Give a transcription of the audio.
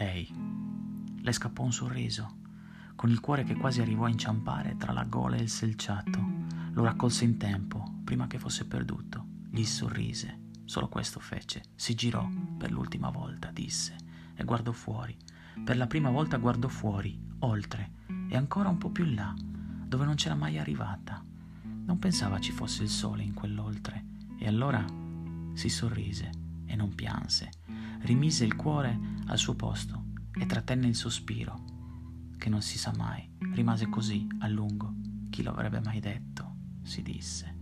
Lei. Le scappò un sorriso, con il cuore che quasi arrivò a inciampare tra la gola e il selciato. Lo raccolse in tempo, prima che fosse perduto. Gli sorrise. Solo questo fece. Si girò per l'ultima volta, disse, e guardò fuori. Per la prima volta guardò fuori, oltre, e ancora un po' più in là, dove non c'era mai arrivata. Non pensava ci fosse il sole in quell'oltre, e allora si sorrise e non pianse. Rimise il cuore al suo posto e trattenne il sospiro, che non si sa mai, rimase così a lungo. Chi lo avrebbe mai detto? si disse.